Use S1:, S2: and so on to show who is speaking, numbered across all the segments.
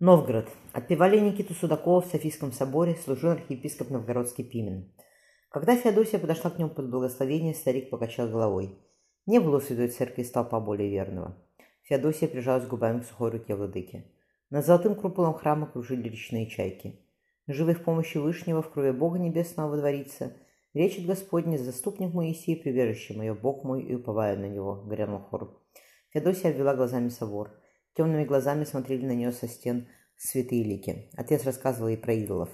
S1: Новгород. Отпевали Никиту Судакова в Софийском соборе, служил архиепископ Новгородский Пимен. Когда Феодосия подошла к нему под благословение, старик покачал головой. Не было в Святой Церкви столпа более верного. Феодосия прижалась губами к сухой руке владыки. Над золотым круполом храма кружили речные чайки. Живый в помощи Вышнего, в крови Бога Небесного водворится, речит Господня, заступник Моисей, прибежище мое, Бог мой, и уповаю на него, грянул хор. Феодосия обвела глазами собор. Темными глазами смотрели на нее со стен святые лики. Отец рассказывал ей про идолов.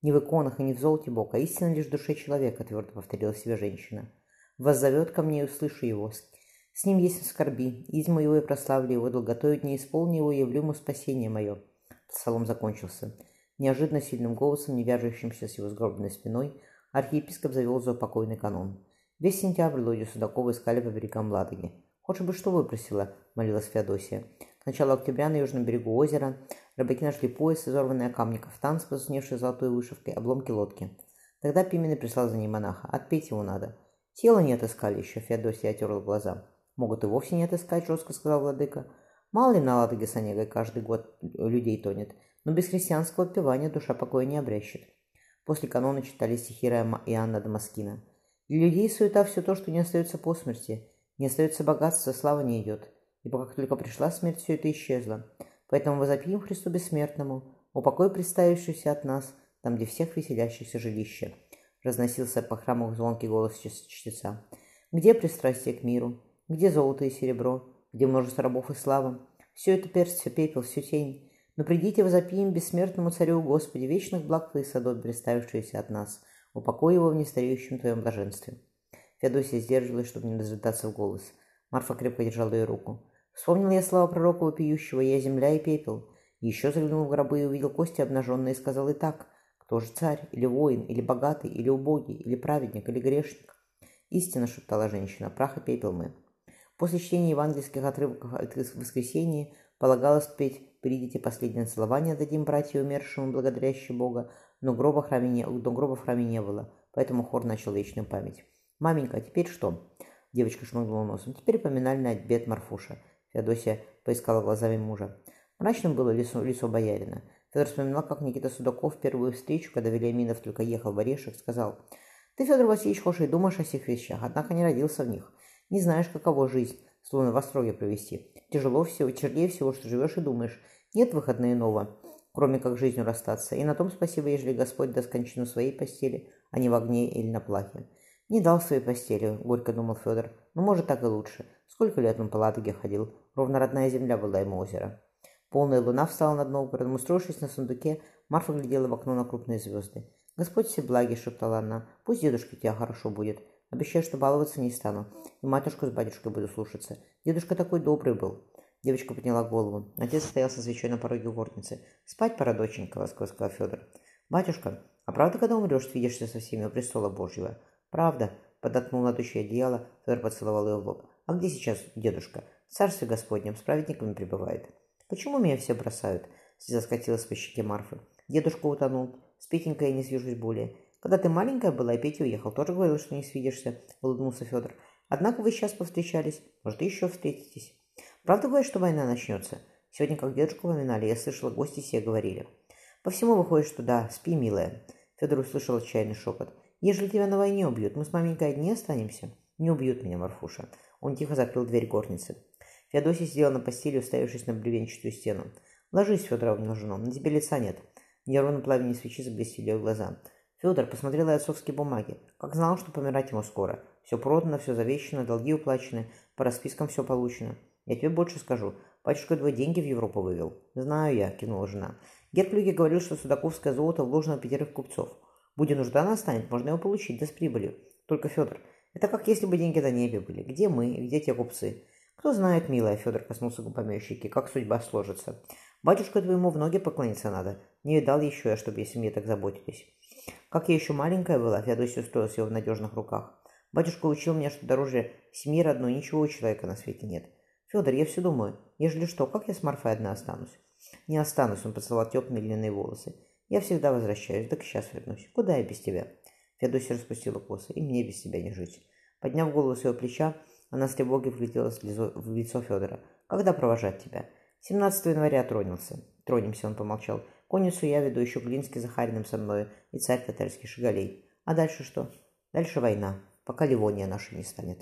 S1: «Не в иконах и не в золоте Бог, а истина лишь в душе человека», — твердо повторила себе женщина. «Воззовет ко мне и услышу его. С ним есть скорби, из моего я прославлю его, долготою не исполни его, явлю ему спасение мое». Псалом закончился. Неожиданно сильным голосом, не вяжущимся с его сгробной спиной, архиепископ завел заупокойный канон. Весь сентябрь Лодию Судакову искали по берегам Ладоги. «Хочешь бы что выпросила?» — молилась Феодосия. К началу октября на южном берегу озера рыбаки нашли пояс, изорванный о камни кафтан с посневшей золотой вышивкой, обломки лодки. Тогда Пименный прислал за ней монаха. Отпеть его надо. Тело не отыскали еще, Феодосия отерла глаза. Могут и вовсе не отыскать, жестко сказал владыка. Мало ли на Ладоге с Онегой каждый год людей тонет, но без христианского отпевания душа покоя не обрящет. После канона читали стихи Иоанна Дамаскина. Для людей суета все то, что не остается по смерти. Не остается богатства, слава не идет ибо как только пришла смерть, все это исчезло. Поэтому возопьем Христу Бессмертному, упокой представившийся от нас, там, где всех веселящихся жилище. Разносился по храму звонкий голос чтеца. Где пристрастие к миру? Где золото и серебро? Где множество рабов и слава? Все это перст, все пепел, всю тень. Но придите, возопьем бессмертному царю Господи, вечных благ и садов, представившиеся от нас. Упокой его в нестареющем твоем блаженстве. Феодосия сдерживалась, чтобы не разрыдаться в голос. Марфа крепко держала ее руку. Вспомнил я слова пророка вопиющего «Я земля и пепел». Еще заглянул в гробы и увидел кости обнаженные и сказал и так «Кто же царь? Или воин? Или богатый? Или убогий? Или праведник? Или грешник?» «Истинно», — шептала женщина, — «прах и пепел мы». После чтения евангельских отрывков от воскресения полагалось петь «Придите последнее целование дадим братью умершему, благодарящий Бога», но гроба, в храме не, но гроба в храме не было, поэтому хор начал вечную память. «Маменька, а теперь что?» Девочка шмыгнула носом. «Теперь поминальный обед Марфуша. Феодосия поискала глазами мужа. Мрачным было лицо, лицо боярина. Федор вспоминал, как Никита Судаков в первую встречу, когда Вильяминов только ехал в Орешек, сказал, «Ты, Федор Васильевич, хочешь и думаешь о всех вещах, однако не родился в них. Не знаешь, каково жизнь, словно в остроге провести. Тяжело всего, тяжелее всего, что живешь и думаешь. Нет выхода иного, кроме как жизнью расстаться. И на том спасибо, ежели Господь даст кончину своей постели, а не в огне или на плахе. Не дал своей постели, горько думал Федор. Но ну, может так и лучше. Сколько лет он по Ладоге ходил, ровно родная земля была ему озеро. Полная луна встала над Новгородом, устроившись на сундуке, Марфа глядела в окно на крупные звезды. «Господь все благи», — шептала она, — «пусть дедушке тебя хорошо будет. Обещаю, что баловаться не стану, и матушку с батюшкой буду слушаться. Дедушка такой добрый был». Девочка подняла голову. Отец стоял со свечой на пороге горницы. «Спать пора, доченька», — сказал Федор. «Батюшка, а правда, когда умрешь, свидишься со всеми у престола Божьего?» «Правда», — подоткнул на душе одеяло, Федор поцеловал ее в лоб. «А где сейчас дедушка?» «В царстве Господнем, с праведниками пребывает». «Почему меня все бросают?» — слеза скатилась по щеке Марфы. «Дедушка утонул. С Петенькой я не свяжусь более. Когда ты маленькая была, и Петя уехал, тоже говорил, что не свидишься», — улыбнулся Федор. «Однако вы сейчас повстречались. Может, еще встретитесь». «Правда говорит, что война начнется?» Сегодня, как дедушку поминали, я слышала, гости все говорили. «По всему выходит, что да. Спи, милая». Федор услышал отчаянный шепот. Ежели тебя на войне убьют, мы с маменькой одни останемся. Не убьют меня, Марфуша. Он тихо закрыл дверь горницы. Феодосия сидела на постели, уставившись на бревенчатую стену. «Ложись, Федоровна, жена, на тебе лица нет». Нервно пламени свечи заблестели ее глаза. Федор посмотрел отцовские бумаги. Как знал, что помирать ему скоро. Все продано, все завещено, долги уплачены, по распискам все получено. Я тебе больше скажу. Батюшка твой деньги в Европу вывел. Знаю я, кинула жена. Герклюге говорил, что судаковское золото вложено в пятерых купцов. Будь нужда настанет, можно его получить, да с прибылью. Только, Федор, это как если бы деньги на небе были. Где мы где те купцы? Кто знает, милая, Федор коснулся губами щеки, как судьба сложится. Батюшка твоему в ноги поклониться надо. Не видал еще я, чтобы если мне так заботились. Как я еще маленькая была, Феодосия устроилась его в надежных руках. Батюшка учил меня, что дороже семьи родной ничего у человека на свете нет. Федор, я все думаю, ежели что, как я с Марфой одна останусь? Не останусь, он поцеловал теплые длинные волосы. Я всегда возвращаюсь, так сейчас вернусь. Куда я без тебя?» Феодосия распустила косы. «И мне без тебя не жить». Подняв голову с его плеча, она с тревогой вгляделась в лицо Федора. «Когда провожать тебя?» «17 января тронился». Тронемся, он помолчал. Конницу я веду, еще Глинский Захариным со мной и царь татарский Шигалей. А дальше что? Дальше война, пока Ливония наша не станет.